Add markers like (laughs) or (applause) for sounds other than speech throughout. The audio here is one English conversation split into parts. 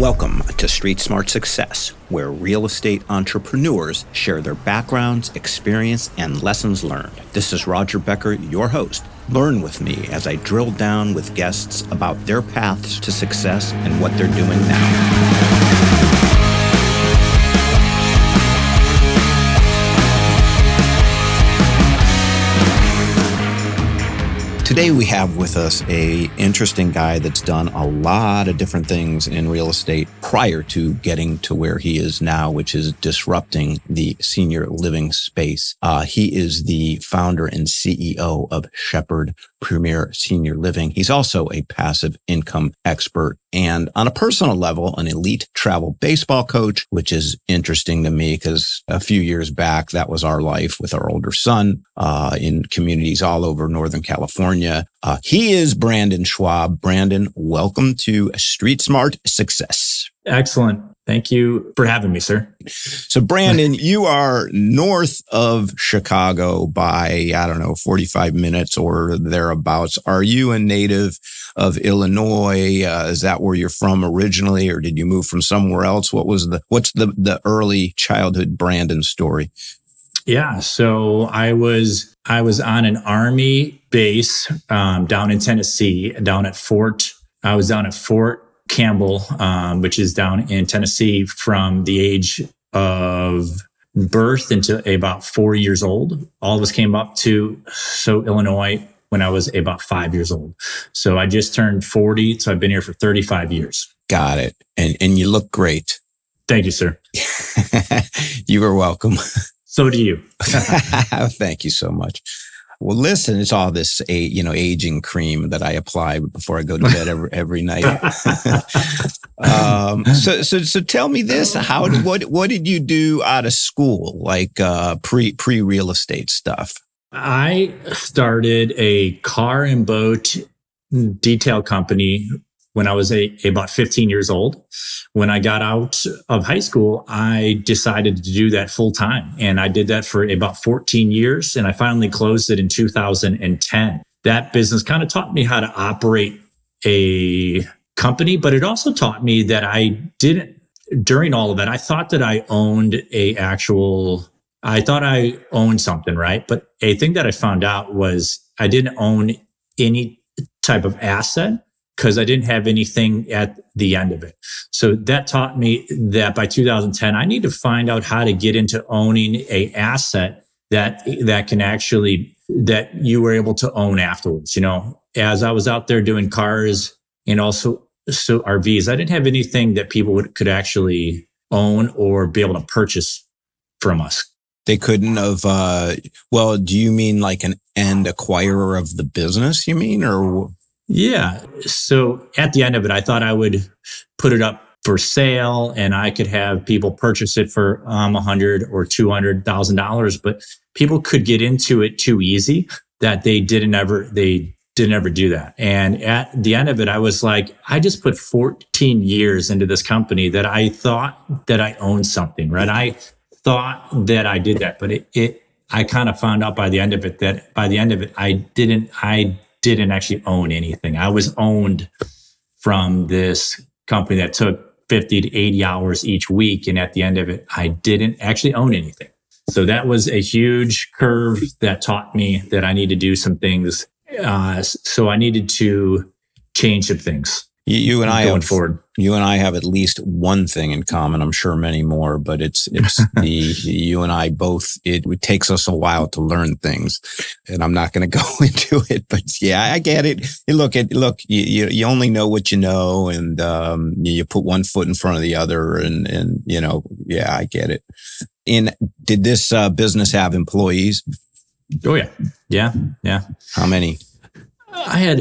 Welcome to Street Smart Success, where real estate entrepreneurs share their backgrounds, experience, and lessons learned. This is Roger Becker, your host. Learn with me as I drill down with guests about their paths to success and what they're doing now. Today we have with us a interesting guy that's done a lot of different things in real estate prior to getting to where he is now, which is disrupting the senior living space. Uh, he is the founder and CEO of Shepherd Premier Senior Living. He's also a passive income expert and on a personal level, an elite travel baseball coach, which is interesting to me because a few years back, that was our life with our older son uh, in communities all over Northern California. Uh, he is Brandon Schwab. Brandon, welcome to Street Smart Success. Excellent. Thank you for having me, sir. So, Brandon, you are north of Chicago by, I don't know, 45 minutes or thereabouts. Are you a native of Illinois? Uh, is that where you're from originally, or did you move from somewhere else? What was the, what's the, the early childhood Brandon story? Yeah. So I was, I was on an army base um, down in Tennessee, down at Fort, I was down at Fort Campbell, um, which is down in Tennessee from the age of birth until about four years old. All of us came up to so Illinois when I was about five years old. So I just turned 40. So I've been here for 35 years. Got it. And and you look great. Thank you, sir. (laughs) you are welcome. So do you. (laughs) (laughs) Thank you so much. Well, listen, it's all this, a, you know, aging cream that I apply before I go to bed every, every night. (laughs) um, so, so, so tell me this: How, what, what did you do out of school, like uh, pre pre real estate stuff? I started a car and boat detail company when I was a, about 15 years old. When I got out of high school, I decided to do that full time. And I did that for about 14 years. And I finally closed it in 2010. That business kind of taught me how to operate a company, but it also taught me that I didn't, during all of that, I thought that I owned a actual, I thought I owned something, right? But a thing that I found out was I didn't own any type of asset because I didn't have anything at the end of it. So that taught me that by 2010, I need to find out how to get into owning a asset that, that can actually, that you were able to own afterwards. You know, as I was out there doing cars and also so RVs, I didn't have anything that people would, could actually own or be able to purchase from us. They couldn't have, uh, well, do you mean like an end acquirer of the business, you mean, or? Yeah. So at the end of it, I thought I would put it up for sale and I could have people purchase it for um, a hundred or two hundred thousand dollars, but people could get into it too easy that they didn't ever they didn't ever do that. And at the end of it, I was like, I just put 14 years into this company that I thought that I owned something, right? I thought that I did that, but it, it I kind of found out by the end of it that by the end of it, I didn't, I didn't actually own anything. I was owned from this company that took 50 to 80 hours each week. And at the end of it, I didn't actually own anything. So that was a huge curve that taught me that I need to do some things. Uh, so I needed to change some things. You, you and I going have, forward. You and I have at least one thing in common. I'm sure many more, but it's it's (laughs) the you and I both. It, it, takes us a while to learn things, and I'm not going (laughs) to go into it. But yeah, I get it. You look at look. You, you, you only know what you know, and um, you, you put one foot in front of the other, and and you know, yeah, I get it. In did this uh, business have employees? Oh yeah, yeah, yeah. How many? I had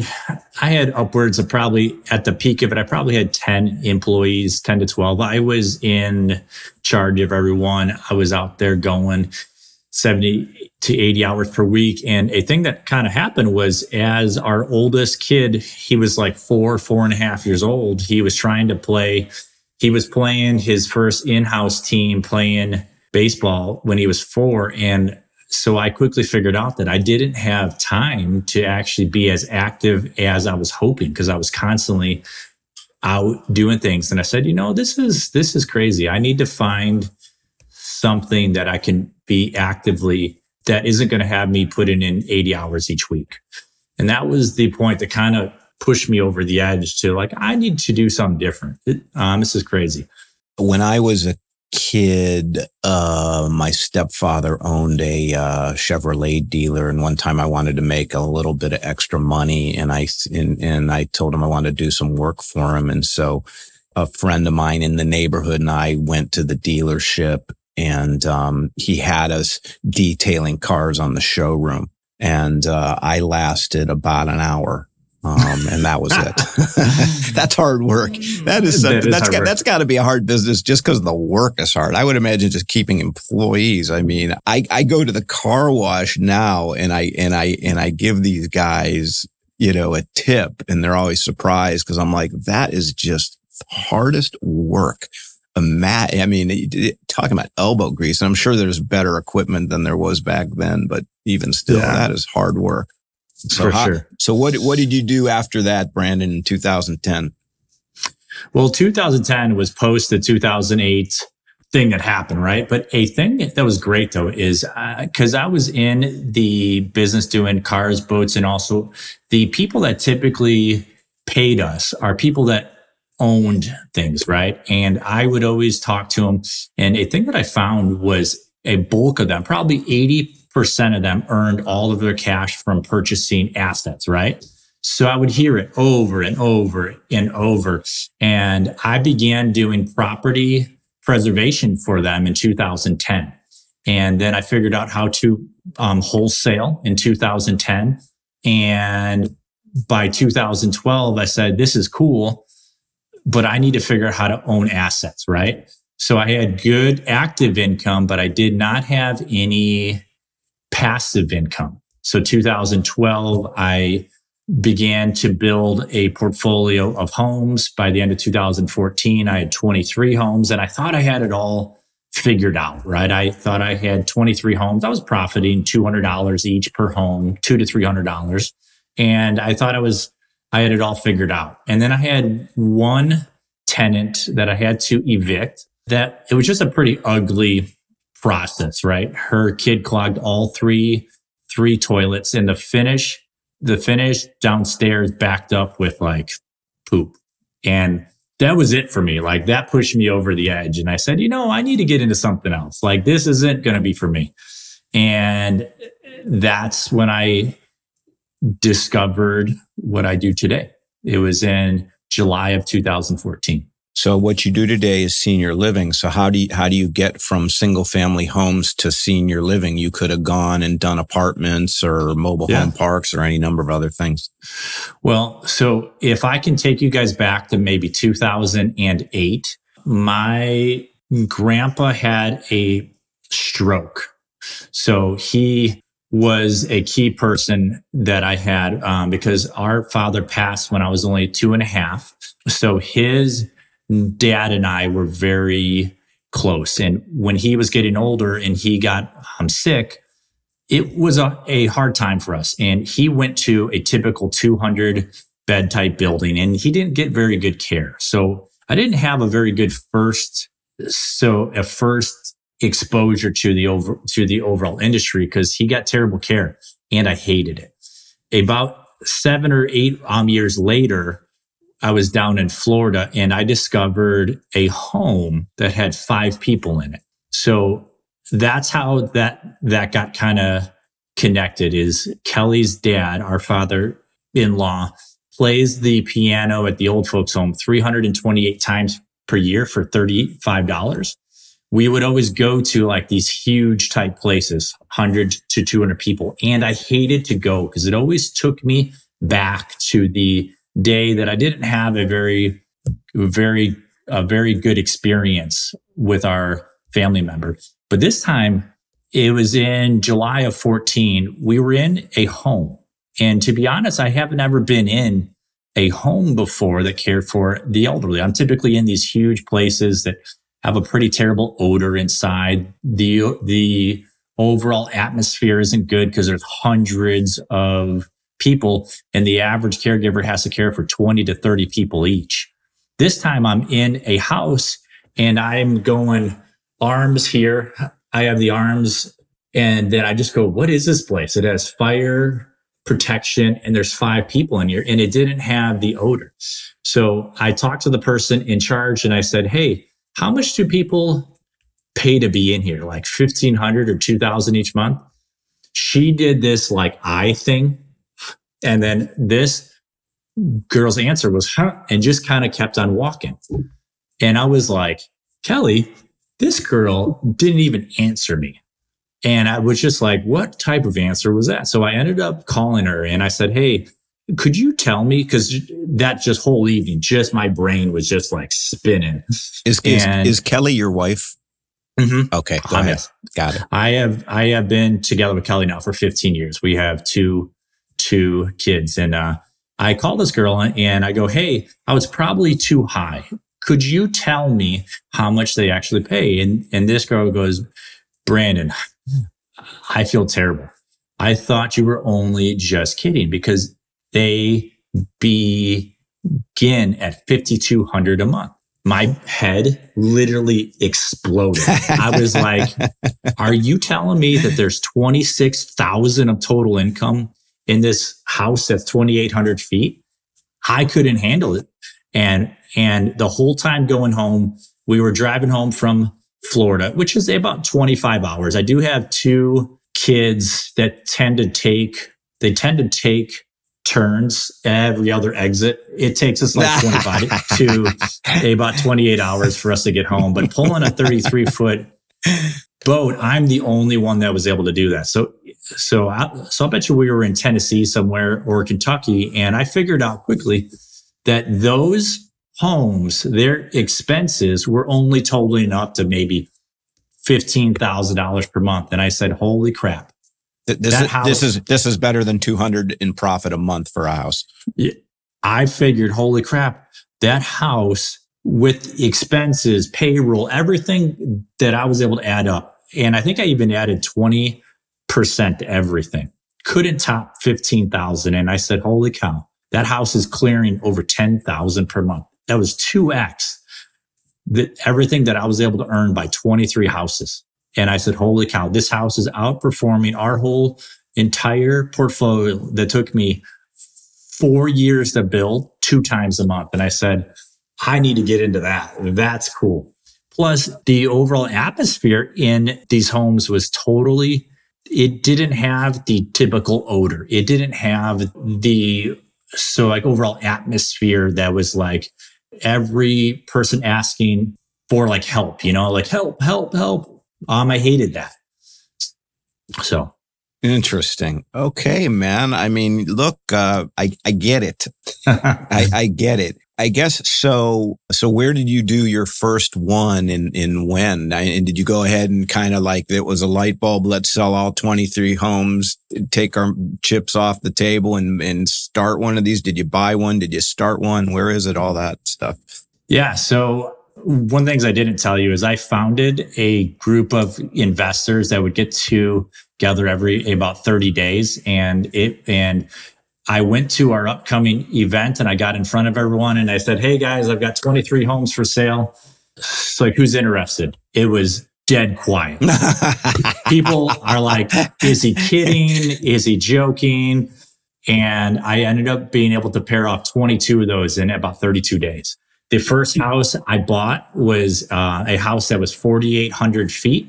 I had upwards of probably at the peak of it, I probably had 10 employees, 10 to 12. I was in charge of everyone. I was out there going 70 to 80 hours per week. And a thing that kind of happened was as our oldest kid, he was like four, four and a half years old. He was trying to play, he was playing his first in-house team playing baseball when he was four. And so I quickly figured out that I didn't have time to actually be as active as I was hoping because I was constantly out doing things. And I said, you know, this is, this is crazy. I need to find something that I can be actively, that isn't going to have me putting in 80 hours each week. And that was the point that kind of pushed me over the edge to like, I need to do something different. Um, this is crazy. When I was a kid, uh, my stepfather owned a uh, Chevrolet dealer, and one time I wanted to make a little bit of extra money, and I and, and I told him I wanted to do some work for him, and so a friend of mine in the neighborhood and I went to the dealership, and um, he had us detailing cars on the showroom, and uh, I lasted about an hour um, and that was it. (laughs) that's hard work. That is, that is that's got, that's got to be a hard business just because the work is hard. I would imagine just keeping employees. I mean, I, I go to the car wash now and I, and I, and I give these guys, you know, a tip and they're always surprised because I'm like, that is just hardest work. Mat, I mean, talking about elbow grease, and I'm sure there's better equipment than there was back then, but even still, yeah. that is hard work. So For how, sure. So what what did you do after that, Brandon, in 2010? Well, 2010 was post the 2008 thing that happened, right? But a thing that was great though is because uh, I was in the business doing cars, boats, and also the people that typically paid us are people that owned things, right? And I would always talk to them. And a thing that I found was a bulk of them, probably 80 percent of them earned all of their cash from purchasing assets, right? So I would hear it over and over and over. And I began doing property preservation for them in 2010. And then I figured out how to um, wholesale in 2010. And by 2012, I said, this is cool, but I need to figure out how to own assets, right? So I had good active income, but I did not have any passive income. So 2012, I began to build a portfolio of homes. By the end of 2014, I had 23 homes and I thought I had it all figured out, right? I thought I had 23 homes. I was profiting $200 each per home, two to $300. And I thought I was, I had it all figured out. And then I had one tenant that I had to evict that it was just a pretty ugly process, right? Her kid clogged all three three toilets and the finish the finish downstairs backed up with like poop. And that was it for me. Like that pushed me over the edge. And I said, you know, I need to get into something else. Like this isn't going to be for me. And that's when I discovered what I do today. It was in July of 2014. So what you do today is senior living. So how do you, how do you get from single family homes to senior living? You could have gone and done apartments or mobile yeah. home parks or any number of other things. Well, so if I can take you guys back to maybe 2008, my grandpa had a stroke. So he was a key person that I had um, because our father passed when I was only two and a half. So his dad and I were very close. And when he was getting older and he got um, sick, it was a, a hard time for us. And he went to a typical 200 bed type building and he didn't get very good care. So I didn't have a very good first, so a first exposure to the over, to the overall industry because he got terrible care and I hated it. About seven or eight um, years later, I was down in Florida and I discovered a home that had five people in it. So that's how that, that got kind of connected is Kelly's dad, our father in law plays the piano at the old folks home 328 times per year for $35. We would always go to like these huge type places, 100 to 200 people. And I hated to go because it always took me back to the day that I didn't have a very, very, a very good experience with our family member. But this time it was in July of 14. We were in a home. And to be honest, I haven't ever been in a home before that cared for the elderly. I'm typically in these huge places that have a pretty terrible odor inside. The, the overall atmosphere isn't good because there's hundreds of people and the average caregiver has to care for 20 to 30 people each. This time I'm in a house and I'm going arms here. I have the arms and then I just go, what is this place? It has fire protection and there's five people in here and it didn't have the odor. So I talked to the person in charge and I said, Hey, how much do people pay to be in here? Like 1500 or 2000 each month? She did this like eye thing. And then this girl's answer was, huh, and just kind of kept on walking. And I was like, Kelly, this girl didn't even answer me. And I was just like, what type of answer was that? So I ended up calling her and I said, Hey, could you tell me? Cause that just whole evening, just my brain was just like spinning. Is, is, is Kelly your wife? Mm-hmm. Okay. Go. Got it. I have, I have been together with Kelly now for 15 years. We have two, two kids and, uh, I call this girl and I go, Hey, I was probably too high. Could you tell me how much they actually pay? And, and this girl goes, Brandon, I feel terrible. I thought you were only just kidding because they begin at 5200 a month. My head literally exploded. I was like, (laughs) are you telling me that there's 26,000 of total income in this house that's 2,800 feet? I couldn't handle it. And, and the whole time going home, we were driving home from Florida, which is about 25 hours. I do have two kids that tend to take, they tend to take turns every other exit. It takes us like 25 (laughs) to about 28 hours for us to get home. But pulling a 33 foot boat, I'm the only one that was able to do that. So, so I, so I bet you we were in Tennessee somewhere or Kentucky. And I figured out quickly that those homes, their expenses were only totaling up to maybe $15,000 per month. And I said, holy crap. This, is, house, this is, this is better than 200 in profit a month for a house. I figured, holy crap, that house with expenses, payroll, everything that I was able to add up. And I think I even added 20% to everything. Couldn't top 15,000. And I said, holy cow, that house is clearing over 10,000 per month. That was 2x that everything that I was able to earn by 23 houses. And I said, holy cow, this house is outperforming our whole entire portfolio that took me four years to build two times a month. And I said, I need to get into that. That's cool. Plus the overall atmosphere in these homes was totally, it didn't have the typical odor. It didn't have the, so like overall atmosphere that was like, every person asking for like help, you know, like help, help, help. Um, I hated that. So interesting. Okay, man. I mean, look, uh, I, I get it. (laughs) I, I get it. I guess so. So where did you do your first one and in when? And did you go ahead and kind of like it was a light bulb? Let's sell all 23 homes, take our chips off the table and, and start one of these. Did you buy one? Did you start one? Where is it? All that stuff. Yeah. So one of the things I didn't tell you is I founded a group of investors that would get together every about 30 days and it, and I went to our upcoming event and I got in front of everyone and I said, Hey guys, I've got 23 homes for sale. It's like, who's interested? It was dead quiet. (laughs) People are like, is he kidding? Is he joking? And I ended up being able to pair off 22 of those in about 32 days. The first house I bought was uh, a house that was 4,800 feet.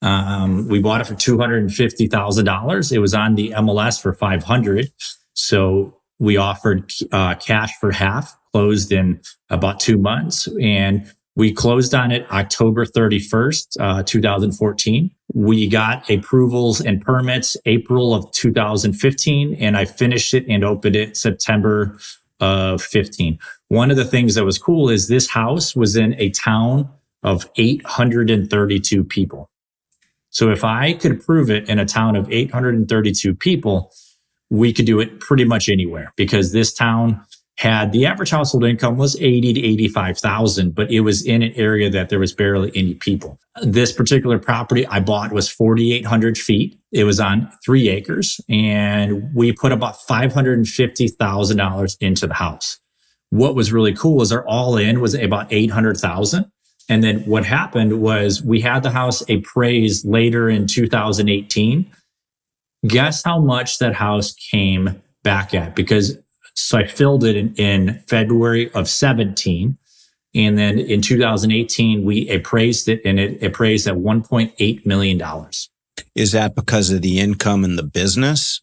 Um, we bought it for $250,000. It was on the MLS for 500. So we offered uh, cash for half, closed in about two months, and we closed on it October 31st, uh, 2014. We got approvals and permits April of 2015, and I finished it and opened it September of 15. One of the things that was cool is this house was in a town of 832 people. So if I could prove it in a town of 832 people, we could do it pretty much anywhere because this town had the average household income was 80 to 85,000, but it was in an area that there was barely any people. This particular property I bought was 4,800 feet. It was on three acres and we put about $550,000 into the house. what was really cool was our all in was about 800,000. And then what happened was we had the house appraised later in 2018. Guess how much that house came back at? Because so I filled it in, in February of 17. And then in 2018, we appraised it and it appraised at $1.8 million. Is that because of the income in the business?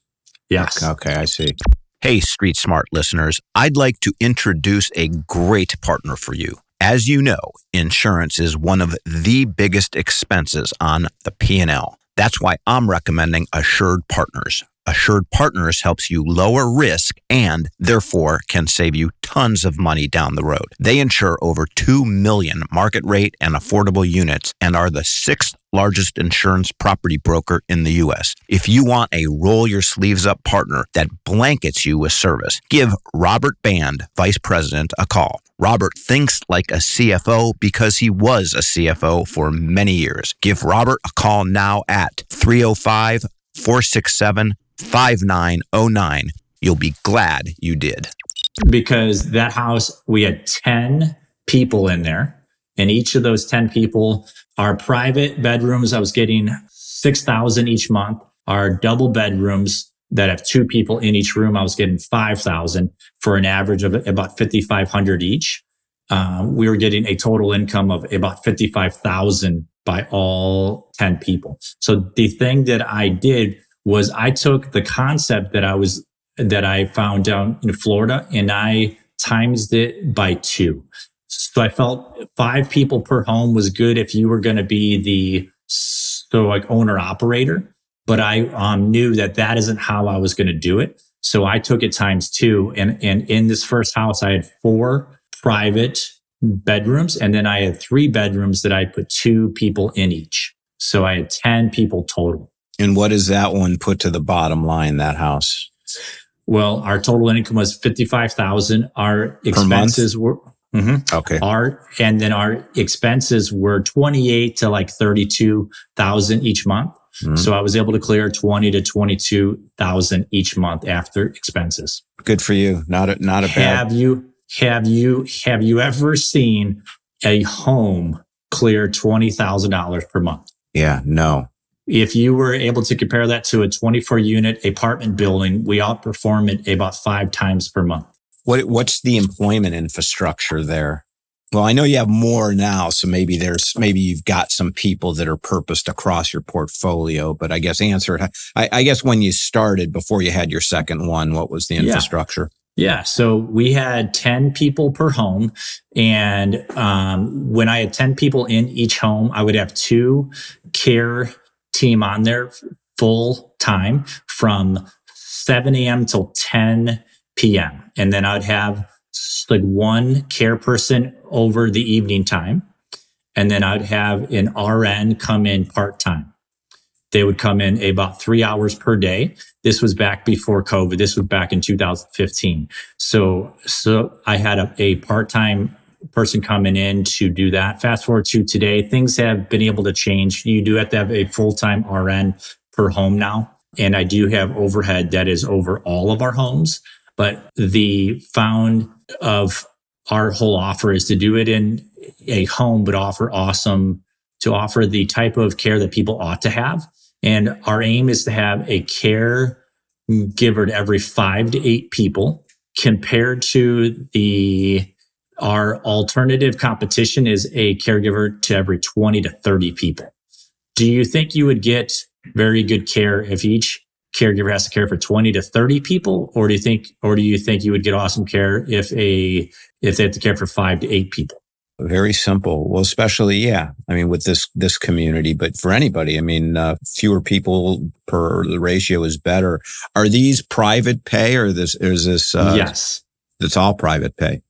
Yes. Okay, I see. Hey, Street Smart listeners, I'd like to introduce a great partner for you. As you know, insurance is one of the biggest expenses on the P&L. That's why I'm recommending Assured Partners. Assured Partners helps you lower risk and therefore can save you tons of money down the road. They insure over 2 million market rate and affordable units and are the sixth largest insurance property broker in the U.S. If you want a roll your sleeves up partner that blankets you with service, give Robert Band, Vice President, a call. Robert thinks like a CFO because he was a CFO for many years. Give Robert a call now at 305 467 5909. You'll be glad you did. Because that house, we had 10 people in there, and each of those 10 people our private bedrooms. I was getting 6,000 each month. Our double bedrooms that have two people in each room, I was getting 5,000 for an average of about 5,500 each. Uh, we were getting a total income of about 55,000 by all 10 people. So the thing that I did was I took the concept that I was, that I found down in Florida and I times it by two. So I felt five people per home was good if you were going to be the, so like owner operator. But I um, knew that that isn't how I was going to do it. So I took it times two. And, and in this first house, I had four private bedrooms. And then I had three bedrooms that I put two people in each. So I had 10 people total. And what does that one put to the bottom line, that house? Well, our total income was 55,000. Our expenses were, mm-hmm. okay. Our, and then our expenses were 28 to like 32,000 each month. Mm-hmm. So I was able to clear 20 to 22,000 each month after expenses. Good for you. Not a, not a have bad. Have you, have you, have you ever seen a home clear $20,000 per month? Yeah, no. If you were able to compare that to a 24 unit apartment building, we outperform it about five times per month. What, what's the employment infrastructure there? Well, I know you have more now, so maybe there's maybe you've got some people that are purposed across your portfolio. But I guess answer it. I, I guess when you started before you had your second one, what was the infrastructure? Yeah. yeah so we had 10 people per home. And um, when I had 10 people in each home, I would have two care team on there full time from 7 a.m. till 10 p.m. And then I'd have like one care person over the evening time. And then I'd have an RN come in part time. They would come in about three hours per day. This was back before COVID. This was back in 2015. So, so I had a, a part time person coming in to do that. Fast forward to today, things have been able to change. You do have to have a full time RN per home now. And I do have overhead that is over all of our homes. But the found of our whole offer is to do it in a home, but offer awesome to offer the type of care that people ought to have. And our aim is to have a care giver to every five to eight people compared to the our alternative competition is a caregiver to every 20 to 30 people. Do you think you would get very good care if each caregiver has to care for 20 to 30 people? Or do you think or do you think you would get awesome care if a if they have to care for 5 to 8 people? Very simple. Well especially yeah i mean with this this community but for anybody i mean uh, fewer people per the ratio is better. Are these private pay or this is this uh, yes. it's all private pay?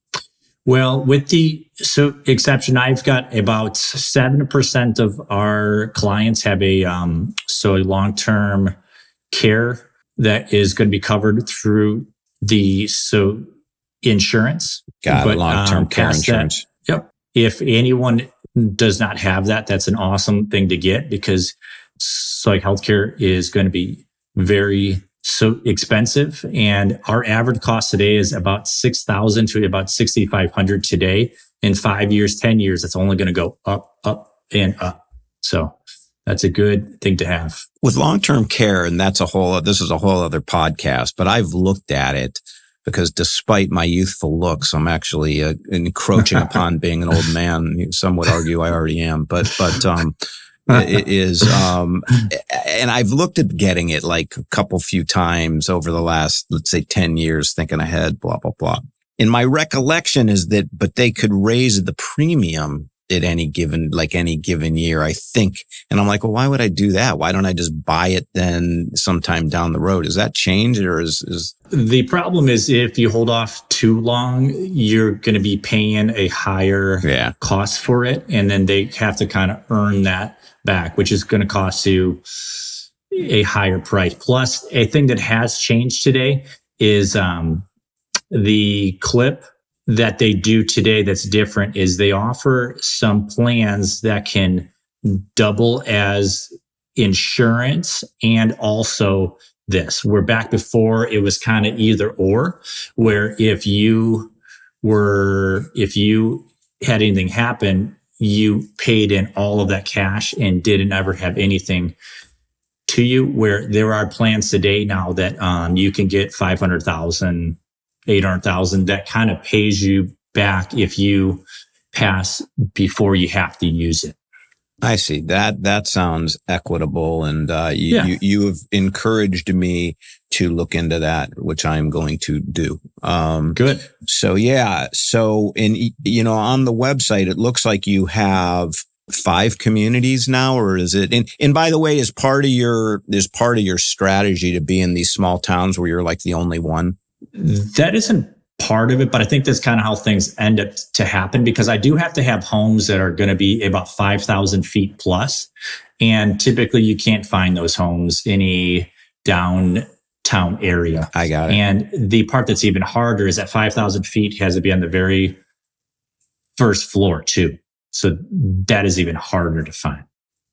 Well, with the so exception, I've got about seven percent of our clients have a um, so a long term care that is going to be covered through the so insurance. Got but, long term um, care insurance. That, yep. If anyone does not have that, that's an awesome thing to get because so like healthcare is going to be very so expensive. And our average cost today is about 6,000 to about 6,500 today. In five years, 10 years, it's only going to go up, up and up. So that's a good thing to have. With long-term care, and that's a whole, this is a whole other podcast, but I've looked at it because despite my youthful looks, I'm actually uh, encroaching (laughs) upon being an old man. Some would argue I already am, but, but, um, it is, um, and I've looked at getting it like a couple few times over the last, let's say 10 years, thinking ahead, blah, blah, blah. In my recollection is that, but they could raise the premium at any given, like any given year, I think. And I'm like, well, why would I do that? Why don't I just buy it then sometime down the road? Is that changed or is, is the problem is if you hold off too long, you're going to be paying a higher yeah. cost for it. And then they have to kind of earn that back, which is going to cost you a higher price. Plus a thing that has changed today is, um, the clip that they do today that's different is they offer some plans that can double as insurance and also this. We're back before it was kind of either or, where if you were, if you had anything happen, you paid in all of that cash and didn't ever have anything to you. Where there are plans today now that um, you can get 500,000 800,000 that kind of pays you back if you pass before you have to use it. I see that. That sounds equitable. And, uh, you, yeah. you, you, have encouraged me to look into that, which I'm going to do. Um, good. So yeah. So in, you know, on the website, it looks like you have five communities now, or is it? And, and by the way, is part of your, is part of your strategy to be in these small towns where you're like the only one? That isn't part of it, but I think that's kind of how things end up to happen because I do have to have homes that are going to be about 5,000 feet plus, And typically you can't find those homes in a downtown area. I got it. And the part that's even harder is that 5,000 feet has to be on the very first floor too. So that is even harder to find.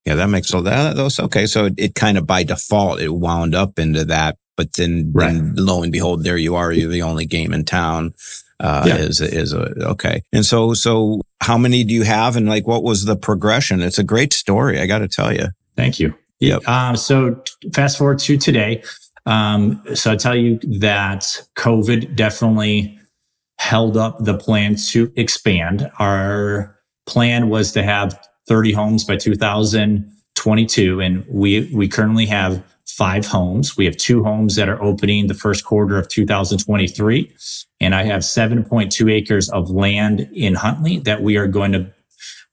Yeah, that makes so that those okay. So it, it kind of by default it wound up into that but then, right. then lo and behold, there you are. You're the only game in town. Uh, yeah. is, is a, okay. And so, so how many do you have? And like, what was the progression? It's a great story. I got to tell you. Thank you. Yep. Um, so fast forward to today. Um, so I tell you that COVID definitely held up the plan to expand. Our plan was to have 30 homes by 2022, and we we currently have five homes. We have two homes that are opening the first quarter of 2023. And I have 7.2 acres of land in Huntley that we are going to,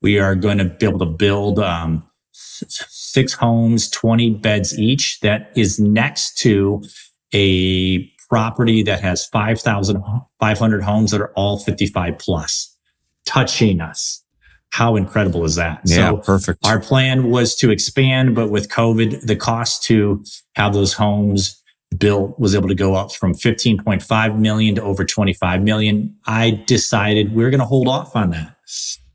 we are going to be able to build, um, six homes, 20 beds each that is next to a property that has 5,500 homes that are all 55 plus touching us. How incredible is that? Yeah, so perfect. Our plan was to expand, but with COVID, the cost to have those homes built was able to go up from 15.5 million to over 25 million. I decided we we're going to hold off on that.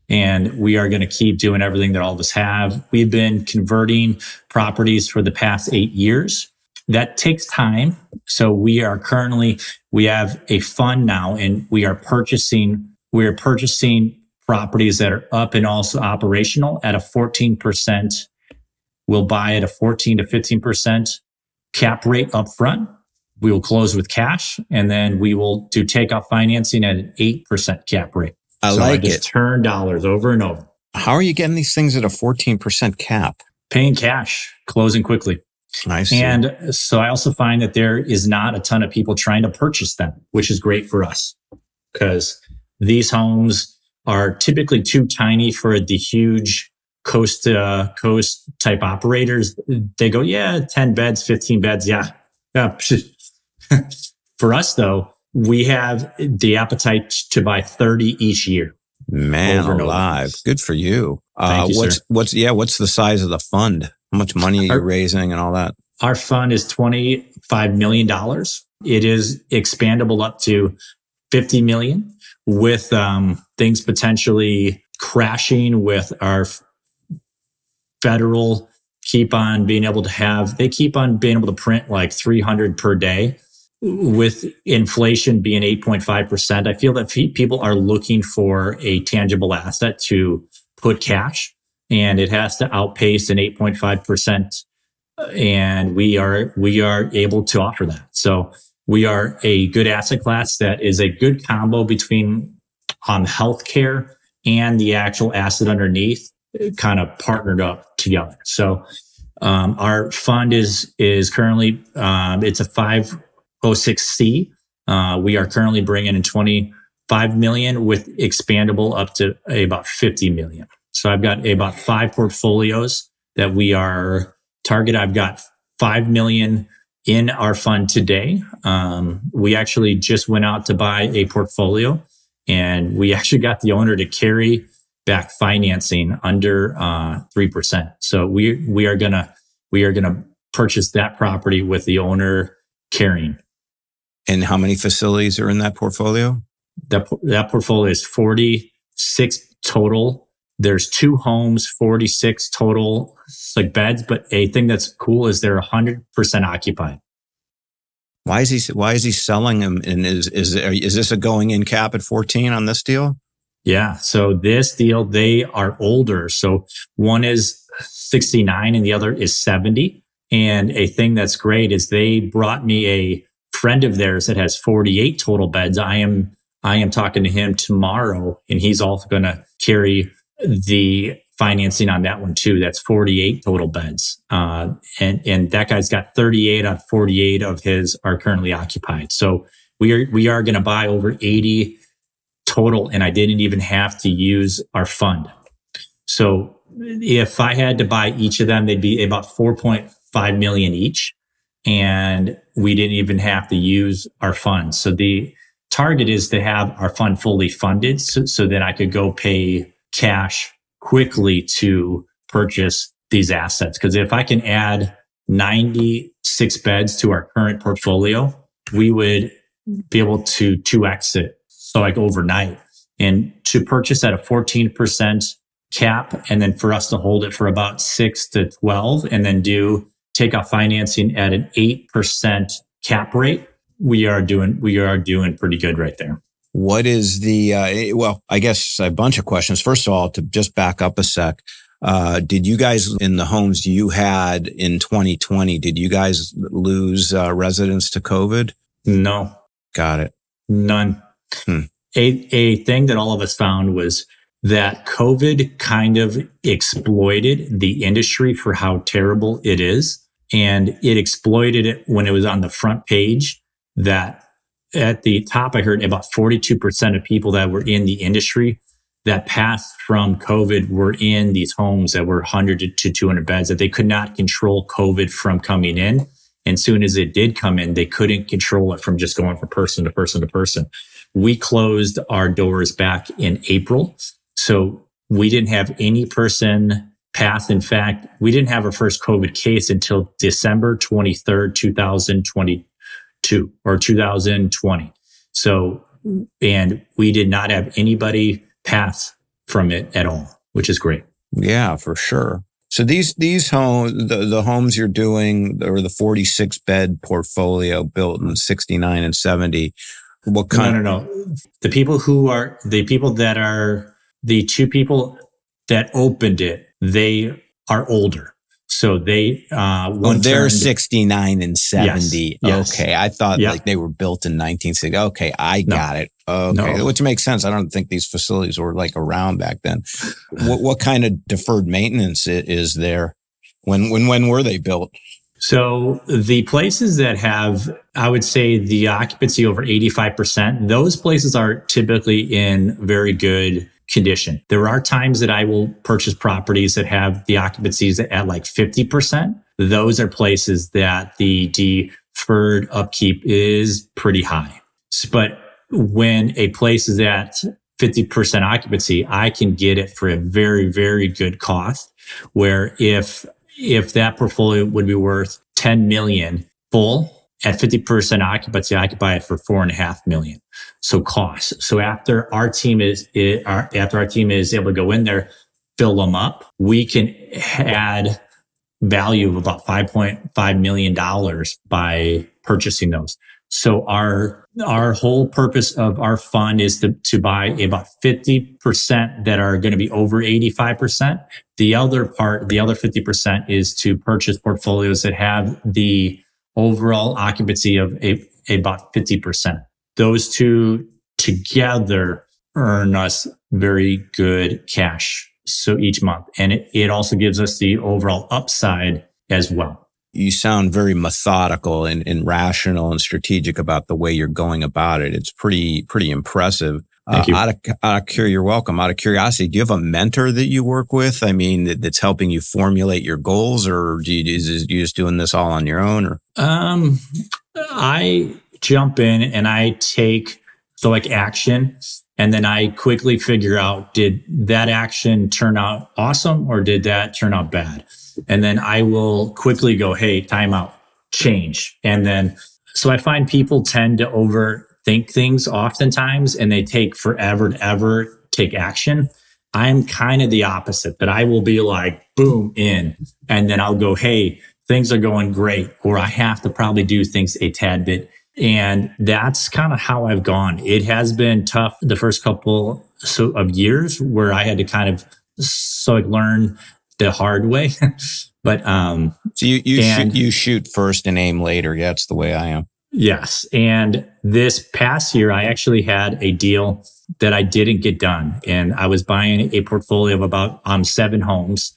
And we are going to keep doing everything that all of us have. We've been converting properties for the past eight years. That takes time. So we are currently, we have a fund now and we are purchasing, we are purchasing properties that are up and also operational at a 14%. We'll buy at a 14 to 15% cap rate up front. We will close with cash and then we will do takeoff financing at an 8% cap rate. I so like I just it. Turn dollars over and over. How are you getting these things at a 14% cap? Paying cash, closing quickly. Nice. And so I also find that there is not a ton of people trying to purchase them, which is great for us because these homes are typically too tiny for the huge coast to coast type operators. They go, yeah, 10 beds, 15 beds. Yeah. Yeah. (laughs) for us though, we have the appetite to buy 30 each year. Man alive. Good for you. Uh, you what's, sir. what's, yeah, what's the size of the fund? How much money are you our, raising and all that? Our fund is $25 million. It is expandable up to 50 million with um, things potentially crashing with our federal keep on being able to have, they keep on being able to print like 300 per day with inflation being 8.5%. I feel that people are looking for a tangible asset to put cash and it has to outpace an 8.5% and we are we are able to offer that. So we are a good asset class that is a good combo between um, healthcare and the actual asset underneath kind of partnered up together. So um, our fund is is currently um, it's a 506c. Uh, we are currently bringing in 25 million with expandable up to about 50 million. So I've got about five portfolios that we are target. I've got 5 million in our fund today. Um, we actually just went out to buy a portfolio and we (laughs) actually got the owner to carry back financing under uh, 3%. So we, we are going to, we are going to purchase that property with the owner carrying. And how many facilities are in that portfolio? That, that portfolio is 46 total there's two homes, 46 total like beds, but a thing that's cool is they're 100% occupied. Why is he why is he selling them and is is is this a going in cap at 14 on this deal? Yeah, so this deal they are older. So one is 69 and the other is 70. And a thing that's great is they brought me a friend of theirs that has 48 total beds. I am I am talking to him tomorrow and he's also going to carry the financing on that one too. That's 48 total beds. Uh, and, and that guy's got 38 out of 48 of his are currently occupied. So we are, we are going to buy over 80 total. And I didn't even have to use our fund. So if I had to buy each of them, they'd be about 4.5 million each. And we didn't even have to use our funds. So the target is to have our fund fully funded. So, so then I could go pay cash quickly to purchase these assets. Because if I can add 96 beds to our current portfolio, we would be able to 2x it. So like overnight and to purchase at a 14% cap and then for us to hold it for about six to 12 and then do take off financing at an 8% cap rate. We are doing, we are doing pretty good right there. What is the, uh, well, I guess a bunch of questions. First of all, to just back up a sec, uh, did you guys in the homes you had in 2020, did you guys lose uh, residents to COVID? No. Got it. None. Hmm. A, a thing that all of us found was that COVID kind of exploited the industry for how terrible it is. And it exploited it when it was on the front page that at the top, I heard about 42% of people that were in the industry that passed from COVID were in these homes that were 100 to 200 beds, that they could not control COVID from coming in. And soon as it did come in, they couldn't control it from just going from person to person to person. We closed our doors back in April. So we didn't have any person pass. In fact, we didn't have our first COVID case until December 23rd, 2020 two or 2020. So, and we did not have anybody pass from it at all, which is great. Yeah, for sure. So these these homes, the, the homes you're doing, or the 46 bed portfolio built in 69 and 70. What kind? No, no, no. The people who are the people that are the two people that opened it, they are older. So they, uh, oh, they're turned, 69 and 70. Yes, okay. I thought like they were built in 1960. Okay. I got it. Okay. No. Which makes sense. I don't think these facilities were like around back then. what, what kind of deferred maintenance is there? When, when, when were they built? So the places that have, I would say the occupancy over 85%, those places are typically in very good condition. There are times that I will purchase properties that have the occupancies at like 50%. Those are places that the deferred upkeep is pretty high. But when a place is at 50% occupancy, I can get it for a very, very good cost. Where if, if that portfolio would be worth 10 million full, at 50% occupancy, buy it for four and a half million. So cost. So after our team is, after our team is able to go in there, fill them up, we can add value of about $5.5 million by purchasing those. So our, our whole purpose of our fund is to, to buy about 50% that are going to be over 85%. The other part, the other 50% is to purchase portfolios that have the overall occupancy of a, about 50%. Those two together earn us very good cash. So each month. And it, it also gives us the overall upside as well you sound very methodical and, and, rational and strategic about the way you're going about it. It's pretty, pretty impressive. Thank uh. Out of, out of, you're welcome. Out of curiosity, do you have a mentor that you work with? I mean, that, that's helping you formulate your goals, or do you, is, you just doing this all on your own? Or um, I jump in and I take the like action, and then I quickly figure out did that action turn out awesome or did that turn out bad? And then I will quickly go, hey, timeout, change. And then, so I find people tend to overthink things oftentimes and they take forever to ever take action. I'm kind of the opposite, that I will be like, boom, in. And then I'll go, hey, things are going great, or I have to probably do things a tad bit. And that's kind of how I've gone. It has been tough the first couple so of years where I had to kind of so like learn the hard way. (laughs) but um so you you and, shoot you shoot first and aim later. Yeah, that's the way I am. Yes. And this past year I actually had a deal that I didn't get done. And I was buying a portfolio of about um seven homes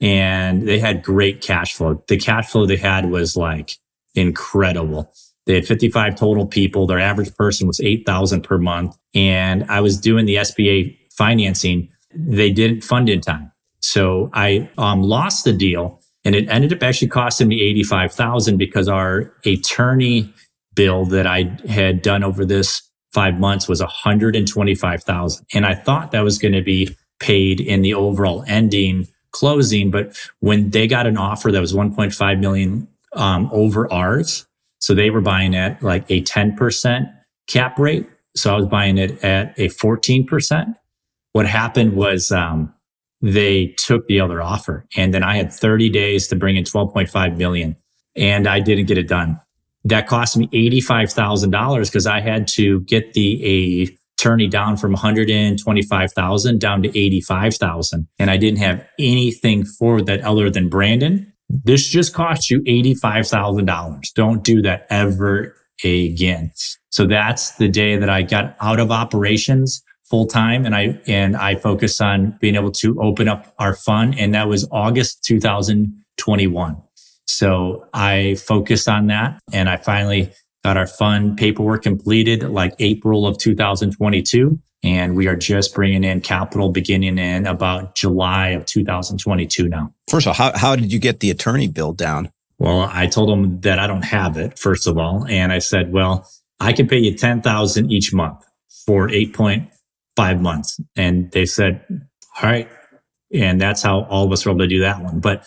and they had great cash flow. The cash flow they had was like incredible. They had 55 total people. Their average person was 8,000 per month. And I was doing the SBA financing. They didn't fund in time. So I um, lost the deal and it ended up actually costing me 85,000 because our attorney bill that I had done over this five months was 125,000. And I thought that was going to be paid in the overall ending closing. But when they got an offer that was 1.5 million um, over ours, so they were buying at like a 10% cap rate. So I was buying it at a 14%. What happened was, um, they took the other offer. And then I had 30 days to bring in 12.5 million and I didn't get it done. That cost me $85,000 because I had to get the attorney down from 125,000 down to 85,000. And I didn't have anything for that other than Brandon. This just cost you $85,000. Don't do that ever again. So that's the day that I got out of operations full time and I and I focused on being able to open up our fund and that was August 2021. So I focused on that and I finally got our fund paperwork completed like April of 2022 and we are just bringing in capital beginning in about July of 2022 now. First of all, how, how did you get the attorney bill down? Well, I told them that I don't have it, first of all. And I said, well, I can pay you 10,000 each month for eight point five months. And they said, all right. And that's how all of us were able to do that one. But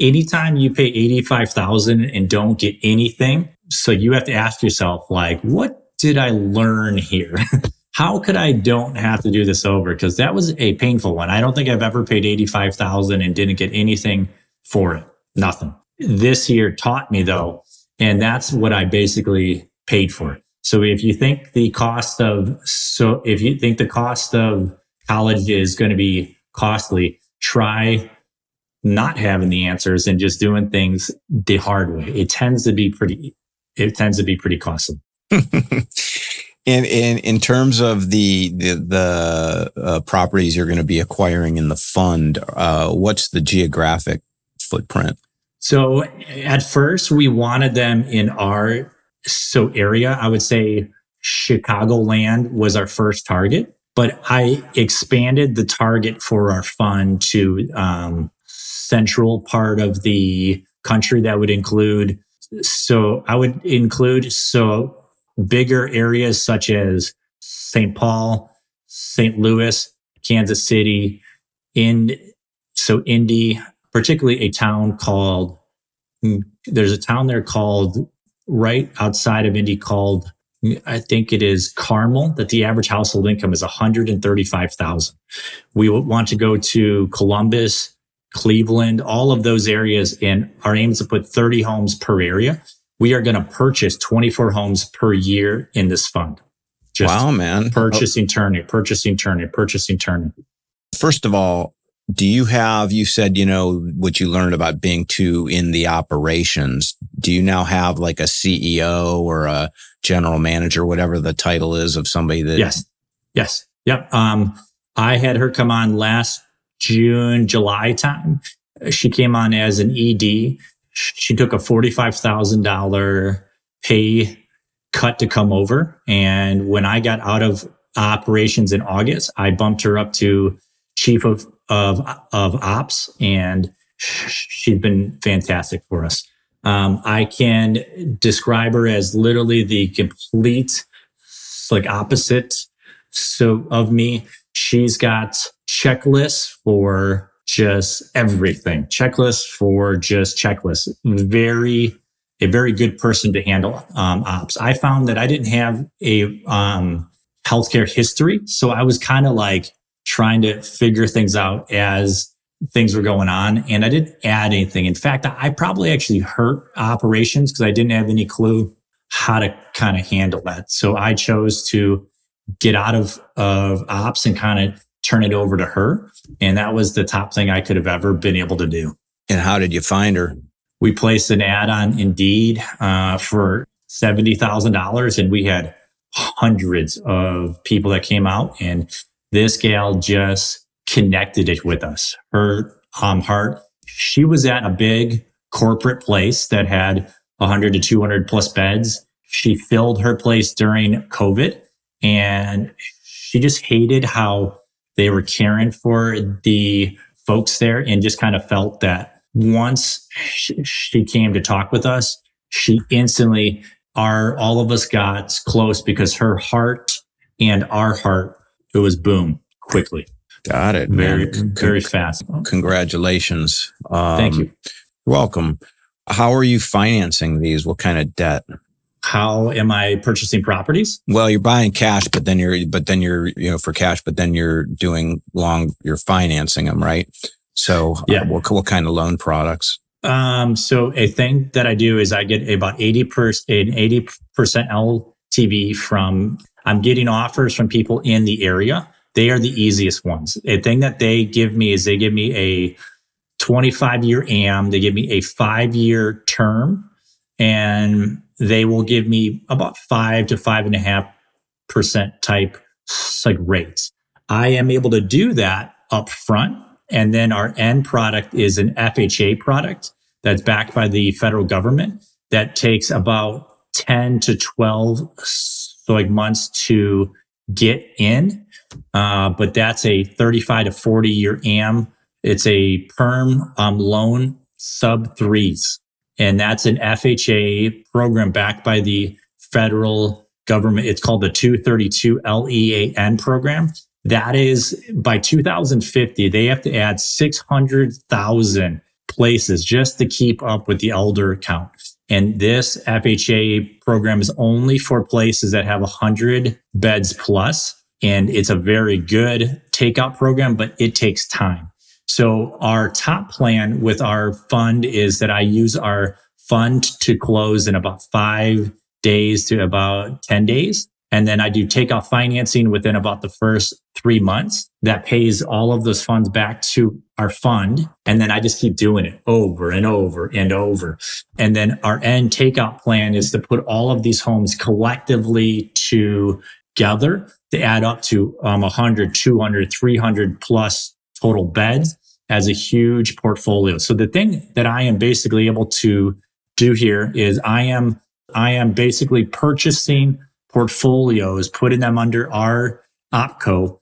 anytime you pay 85,000 and don't get anything, so you have to ask yourself, like, what did I learn here? (laughs) how could I don't have to do this over? Because that was a painful one. I don't think I've ever paid 85,000 and didn't get anything for it. Nothing. This year taught me though, and that's what I basically paid for. So if you think the cost of, so if you think the cost of college is going to be costly, try not having the answers and just doing things the hard way. It tends to be pretty, it tends to be pretty costly. (laughs) in, in, in terms of the, the, the uh, properties you're going to be acquiring in the fund, uh, what's the geographic footprint? So at first we wanted them in our so area, I would say Chicagoland was our first target, but I expanded the target for our fund to um, central part of the country that would include. So I would include so bigger areas such as St. Paul, St. Louis, Kansas City, in so Indy, particularly a town called there's a town there called right outside of Indy called, I think it is Carmel, that the average household income is 135,000. We want to go to Columbus, Cleveland, all of those areas. And our aim is to put 30 homes per area. We are going to purchase 24 homes per year in this fund. Just wow, man. Purchasing, turning, purchasing, turning, purchasing, turning. First of all, do you have, you said, you know, what you learned about being too in the operations. Do you now have like a CEO or a general manager, whatever the title is of somebody that? Yes. Yes. Yep. Um, I had her come on last June, July time. She came on as an ED. She took a $45,000 pay cut to come over. And when I got out of operations in August, I bumped her up to chief of, of, of ops and she's been fantastic for us. Um, I can describe her as literally the complete, like opposite so of me. She's got checklists for just everything, checklists for just checklists. Very, a very good person to handle um, ops. I found that I didn't have a um, healthcare history, so I was kind of like trying to figure things out as things were going on, and I didn't add anything. In fact, I probably actually hurt operations because I didn't have any clue how to kind of handle that. So I chose to get out of of ops and kind of turn it over to her. And that was the top thing I could have ever been able to do. And how did you find her? We placed an ad on Indeed uh, for $70,000 and we had hundreds of people that came out and this gal just connected it with us. Her um, heart, she was at a big corporate place that had 100 to 200 plus beds. She filled her place during COVID and she just hated how they were caring for the folks there and just kind of felt that once she came to talk with us, she instantly, our, all of us got close because her heart and our heart, it was boom quickly. Got it. Very, man. very fast. Congratulations. Um, Thank you. Welcome. How are you financing these? What kind of debt? How am I purchasing properties? Well, you're buying cash, but then you're, but then you're, you know, for cash, but then you're doing long, you're financing them, right? So, uh, yeah. Uh, what, what kind of loan products? Um, so a thing that I do is I get about 80 percent, 80% LTV from, I'm getting offers from people in the area. They are the easiest ones. A thing that they give me is they give me a 25 year AM. They give me a five year term and they will give me about five to five and a half percent type like rates. I am able to do that up front. And then our end product is an FHA product that's backed by the federal government that takes about 10 to 12 so like months to get in. Uh, but that's a 35 to 40 year AM. It's a perm um, loan sub threes. And that's an FHA program backed by the federal government. It's called the 232 LEAN program. That is by 2050, they have to add 600,000 places just to keep up with the elder count. And this FHA program is only for places that have 100 beds plus, And it's a very good takeout program, but it takes time. So our top plan with our fund is that I use our fund to close in about five days to about 10 days. And then I do takeout financing within about the first three months that pays all of those funds back to our fund. And then I just keep doing it over and over and over. And then our end takeout plan is to put all of these homes collectively together to add up to um, 100, 200, 300 plus total beds as a huge portfolio. So the thing that I am basically able to do here is I am I am basically purchasing portfolios, putting them under our opco,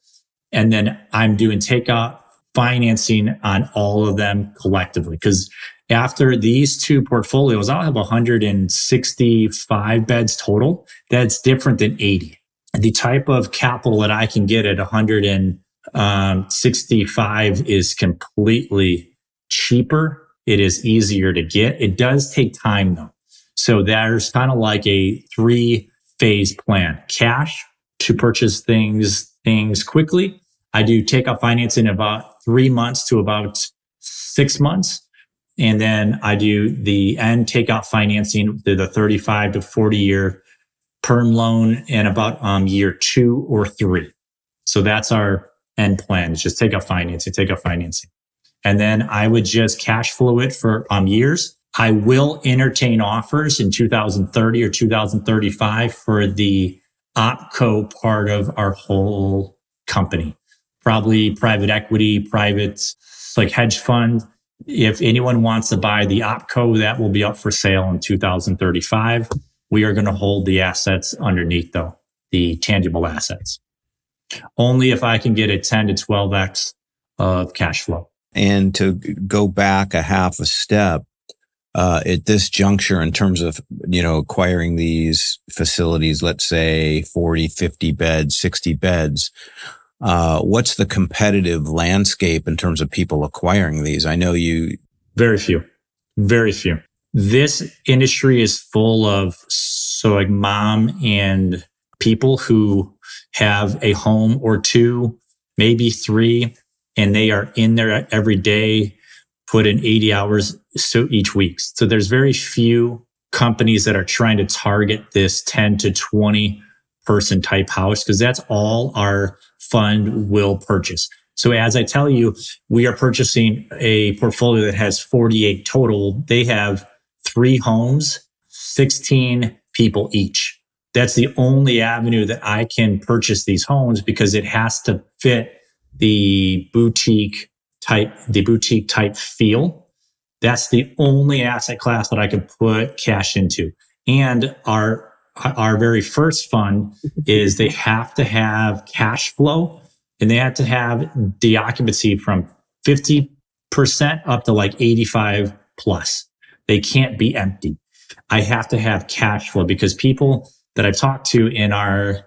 and then I'm doing takeout financing on all of them collectively. Because after these two portfolios, I'll have 165 beds total. That's different than 80. The type of capital that I can get at 100 um, 65 is completely cheaper. It is easier to get. It does take time though. So there's kind of like a three phase plan. Cash to purchase things, things quickly. I do take out financing about three months to about six months. And then I do the end takeout financing, the, the 35 to 40 year perm loan in about um, year two or three. So that's our end plan just take out financing, take out financing. And then I would just cash flow it for um, years. I will entertain offers in 2030 or 2035 for the opco part of our whole company. Probably private equity, private like hedge fund. If anyone wants to buy the opco, that will be up for sale in 2035. We are going to hold the assets underneath though, the tangible assets. Only if I can get a 10 to 12x of cash flow. And to go back a half a step, uh, at this juncture in terms of you know acquiring these facilities let's say 40 50 beds 60 beds uh, what's the competitive landscape in terms of people acquiring these? I know you very few. Very few. This industry is full of so like mom and people who have a home or two maybe three and they are in there every day put in 80 hours so each week. So there's very few companies that are trying to target this 10 to 20 person type house because that's all our fund will purchase. So as I tell you, we are purchasing a portfolio that has 48 total. They have three homes, 16 people each. That's the only avenue that I can purchase these homes because it has to fit the boutique type, the boutique type feel. That's the only asset class that I could put cash into. And our, our very first fund is they have to have cash flow and they have to have the occupancy from 50% up to like 85 plus. They can't be empty. I have to have cash flow because people that I've talked to in our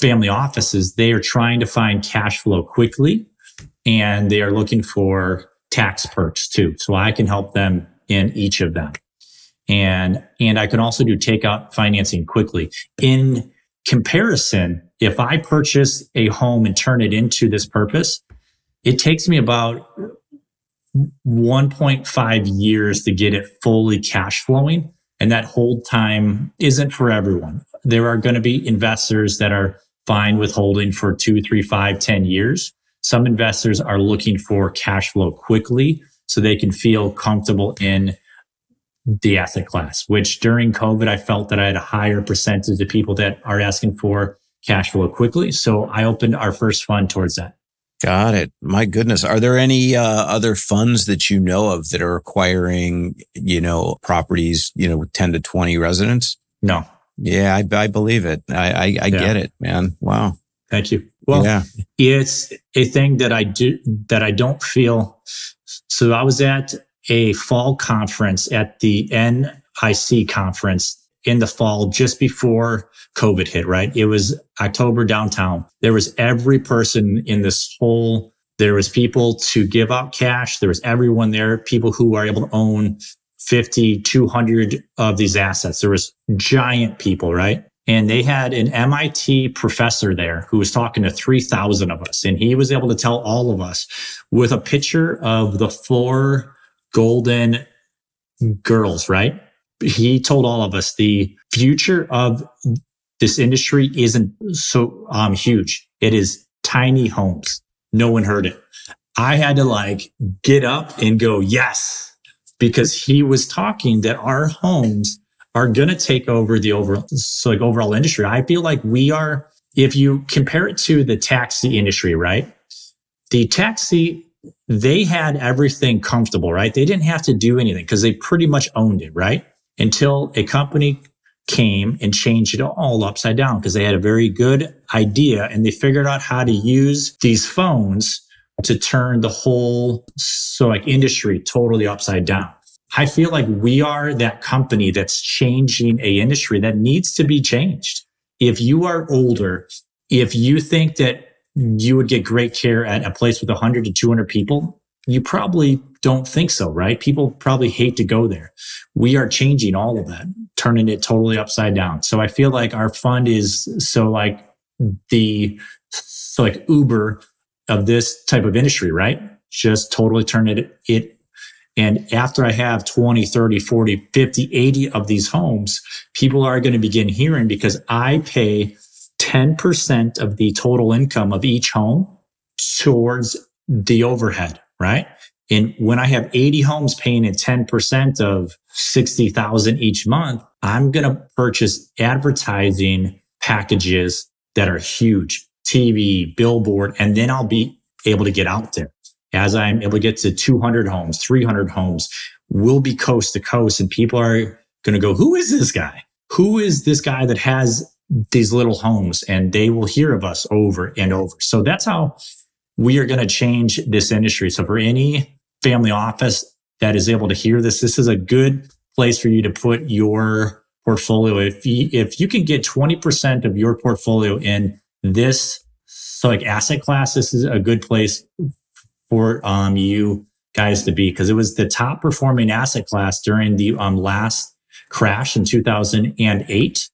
family offices, they are trying to find cash flow quickly and they are looking for tax perks too. So I can help them in each of them. And, and I can also do takeout financing quickly. In comparison, if I purchase a home and turn it into this purpose, it takes me about 1.5 years to get it fully cash flowing. And that hold time isn't for everyone. There are going to be investors that are fine with holding for two, three, five, ten years. Some investors are looking for cash flow quickly so they can feel comfortable in the asset class, which during COVID, I felt that I had a higher percentage of people that are asking for cash flow quickly. So I opened our first fund towards that. Got it. My goodness. Are there any uh, other funds that you know of that are acquiring, you know, properties, you know, with 10 to 20 residents? No. Yeah, I, I believe it. I, I, I yeah. get it, man. Wow. Thank you. Well, yeah. it's a thing that I do that I don't feel. So I was at a fall conference at the NIC conference in the fall just before COVID hit, right? It was October downtown. There was every person in this whole, there was people to give out cash. There was everyone there, people who are able to own 50, 200 of these assets. There was giant people, right? And they had an MIT professor there who was talking to 3,000 of us. And he was able to tell all of us with a picture of the four golden girls, right? He told all of us the future of this industry isn't so um, huge. It is tiny homes. No one heard it. I had to like get up and go, yes, because he was talking that our homes are going to take over the overall, so like overall industry. I feel like we are, if you compare it to the taxi industry, right? The taxi, they had everything comfortable, right? They didn't have to do anything because they pretty much owned it, right? Until a company came and changed it all upside down because they had a very good idea and they figured out how to use these phones to turn the whole so like industry totally upside down. I feel like we are that company that's changing a industry that needs to be changed. If you are older, if you think that you would get great care at a place with 100 to 200 people, you probably don't think so, right? People probably hate to go there. We are changing all of that, turning it totally upside down. So I feel like our fund is so like the, so like Uber of this type of industry, right? Just totally turn it, it And after I have 20, 30, 40, 50, 80 of these homes, people are going to begin hearing because I pay 10% of the total income of each home towards the overhead, right? And when I have 80 homes paying at 10% of 60,000 each month, I'm going to purchase advertising packages that are huge, TV, billboard, and then I'll be able to get out there. As I'm able to get to 200 homes, 300 homes, we'll be coast to coast and people are going to go, who is this guy? Who is this guy that has these little homes? And they will hear of us over and over. So that's how we are going to change this industry. So for any family office that is able to hear this, this is a good place for you to put your portfolio. If you, if you can get 20% of your portfolio in this, so like asset class, this is a good place for um, you guys to be because it was the top performing asset class during the um, last crash in 2008.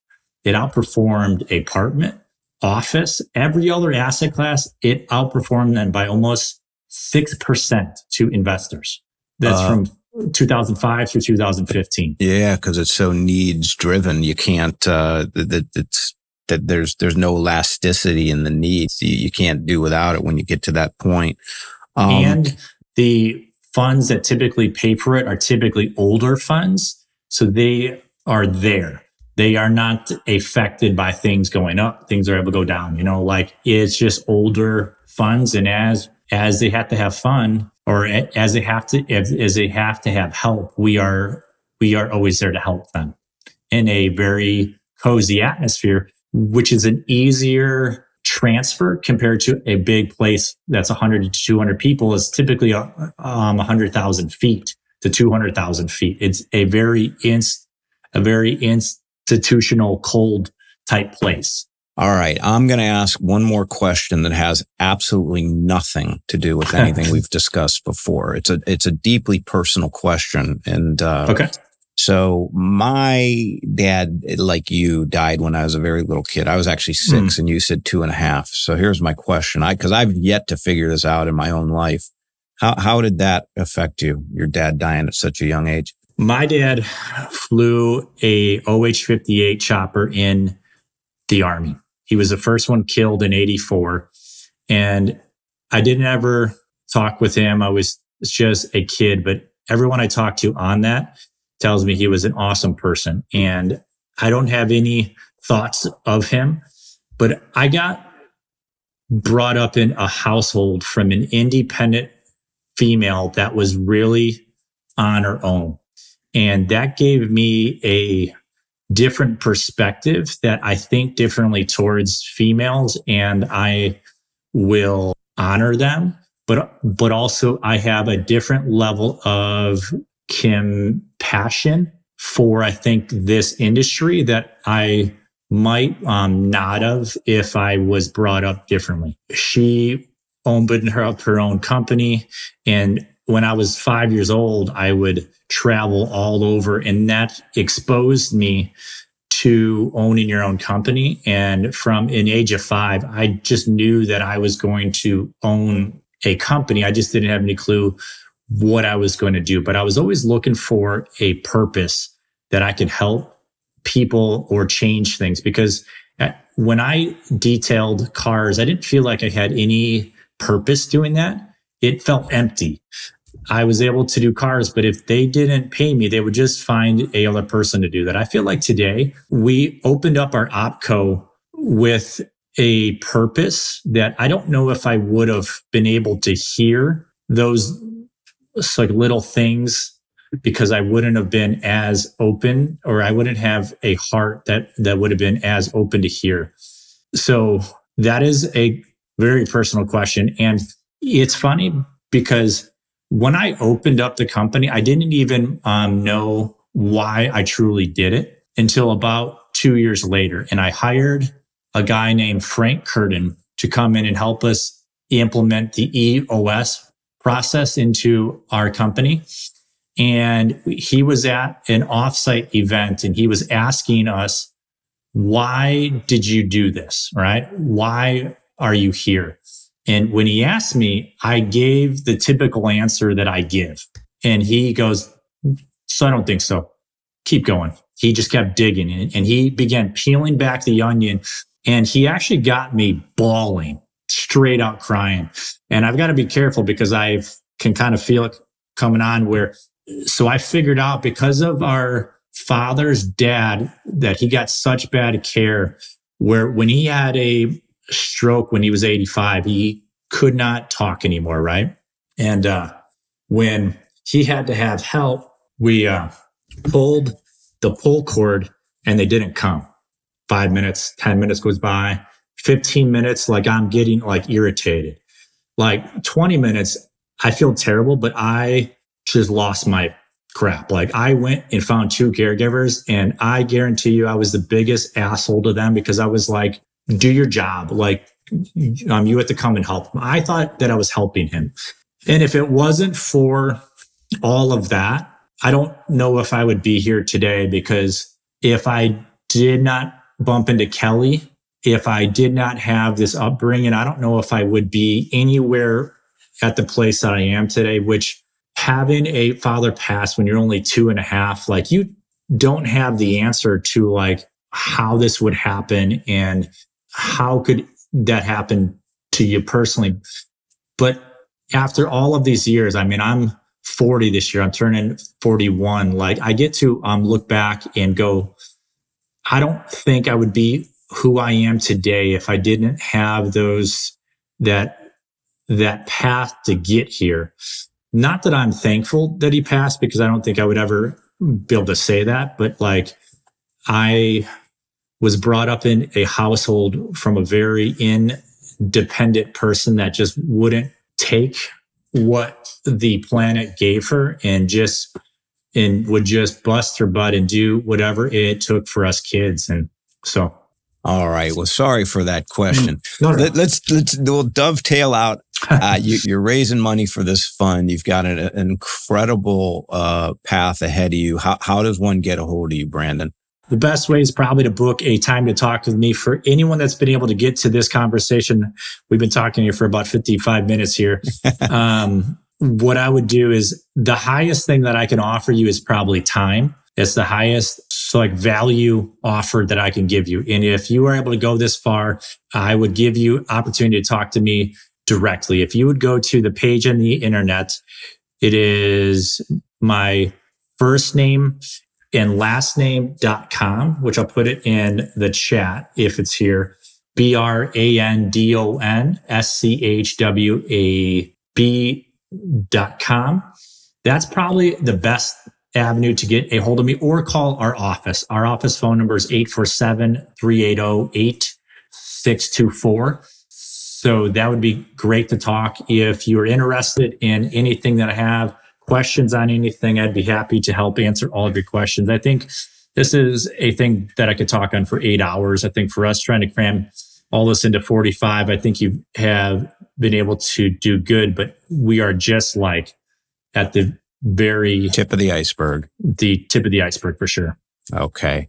It outperformed apartment, office, every other asset class. It outperformed them by almost 6% to investors. That's uh, from 2005 through 2015. Yeah, because it's so needs driven. You can't, uh, that it's, that there's, there's no elasticity in the needs. You, you can't do without it when you get to that point. Um, and the funds that typically pay for it are typically older funds. So they are there. They are not affected by things going up. Things are able to go down. You know, like it's just older funds. And as, as they have to have fun or as they have to, as they have to have help, we are, we are always there to help them in a very cozy atmosphere, which is an easier transfer compared to a big place that's 100 to 200 people is typically uh, um, 100,000 feet to 200,000 feet. It's a very inst, a very institutional cold type place. All right. I'm going to ask one more question that has absolutely nothing to do with anything (laughs) we've discussed before. It's a, it's a deeply personal question. And, uh, okay. So my dad, like you, died when I was a very little kid. I was actually six mm. and you said two and a half. So here's my question. I, cause I've yet to figure this out in my own life. How, how did that affect you? Your dad dying at such a young age? My dad flew a OH-58 chopper in the army. He was the first one killed in 84. And I didn't ever talk with him. I was just a kid, but everyone I talked to on that tells me he was an awesome person. And I don't have any thoughts of him, but I got brought up in a household from an independent female that was really on her own. And that gave me a different perspective that I think differently towards females and I will honor them. But, but also I have a different level of compassion for, I think, this industry that I might um, not have if I was brought up differently. She opened her up her own company. And when I was five years old, I would travel all over and that exposed me to owning your own company. And from an age of five, I just knew that I was going to own a company. I just didn't have any clue what I was going to do, but I was always looking for a purpose that I could help people or change things because uh, when I detailed cars, I didn't feel like I had any purpose doing that. It felt empty. I was able to do cars, but if they didn't pay me, they would just find a other person to do that. I feel like today we opened up our opco with a purpose that I don't know if I would have been able to hear those like little things because I wouldn't have been as open or I wouldn't have a heart that that would have been as open to hear. So that is a very personal question and it's funny because when I opened up the company, I didn't even um, know why I truly did it until about two years later. And I hired a guy named Frank Curtin to come in and help us implement the EOS process into our company. And he was at an offsite event and he was asking us, why did you do this? Right? Why are you here? And when he asked me, I gave the typical answer that I give. And he goes, so I don't think so. Keep going. He just kept digging and, he began peeling back the onion and he actually got me bawling, straight out crying. And I've got to be careful because I can kind of feel it coming on where, so I figured out because of our father's dad that he got such bad care where when he had a stroke when he was 85, he could not talk anymore. Right. And, uh, when he had to have help, we, uh, pulled the pull cord and they didn't come five minutes, 10 minutes goes by, 15 minutes, like I'm getting like irritated. Like 20 minutes, I feel terrible, but I just lost my crap. Like I went and found two caregivers and I guarantee you I was the biggest asshole to them because I was like, do your job. Like, um, you have to come and help. I thought that I was helping him. And if it wasn't for all of that, I don't know if I would be here today because if I did not bump into Kelly, if I did not have this upbringing, I don't know if I would be anywhere at the place that I am today, which having a father pass when you're only two and a half, like you don't have the answer to like how this would happen and how could that happen to you personally. But after all of these years, I mean, I'm 40 this year. I'm turning 41. Like I get to um, look back and go, I don't think I would be who I am today if I didn't have those that that path to get here. Not that I'm thankful that he passed because I don't think I would ever be able to say that, but like I was brought up in a household from a very independent person that just wouldn't take what the planet gave her and just and would just bust her butt and do whatever it took for us kids. And so. All right. Well, sorry for that question. No, no. Let, us let's we'll dovetail out. (laughs) Uh, you, are raising money for this fund. You've got an, an incredible uh, path ahead of you. How how does one get a hold of you, Brandon? The best way is probably to book a time to talk with me. For anyone that's been able to get to this conversation, we've been talking here for about 55 minutes here. (laughs) um, what I would do is the highest thing that I can offer you is probably time. It's the highest so like value offer that I can give you. And if you are able to go this far, I would give you opportunity to talk to me directly. If you would go to the page on the internet, it is my first name and last name.com, which I'll put it in the chat if it's here. B R A N D O N S C H W A B dot com. That's probably the best avenue to get a hold of me or call our office. Our office phone number is 847 380 8624. So that would be great to talk. If you're interested in anything that I have, questions on anything, I'd be happy to help answer all of your questions. I think this is a thing that I could talk on for eight hours. I think for us trying to cram all this into 45, I think you have been able to do good, but we are just like at the very tip of the iceberg. The tip of the iceberg for sure. Okay.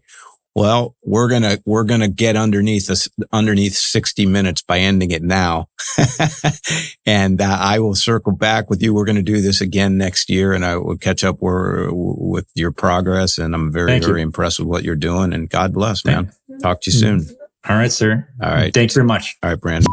Well, we're going to, we're going to get underneath this, underneath 60 minutes by ending it now. (laughs) and uh, I will circle back with you. We're going to do this again next year and I will catch up where, with your progress. And I'm very, Thank very you. impressed with what you're doing and God bless, man. Talk to you soon. All right, sir. All right. Thanks very much. All right, Brandon.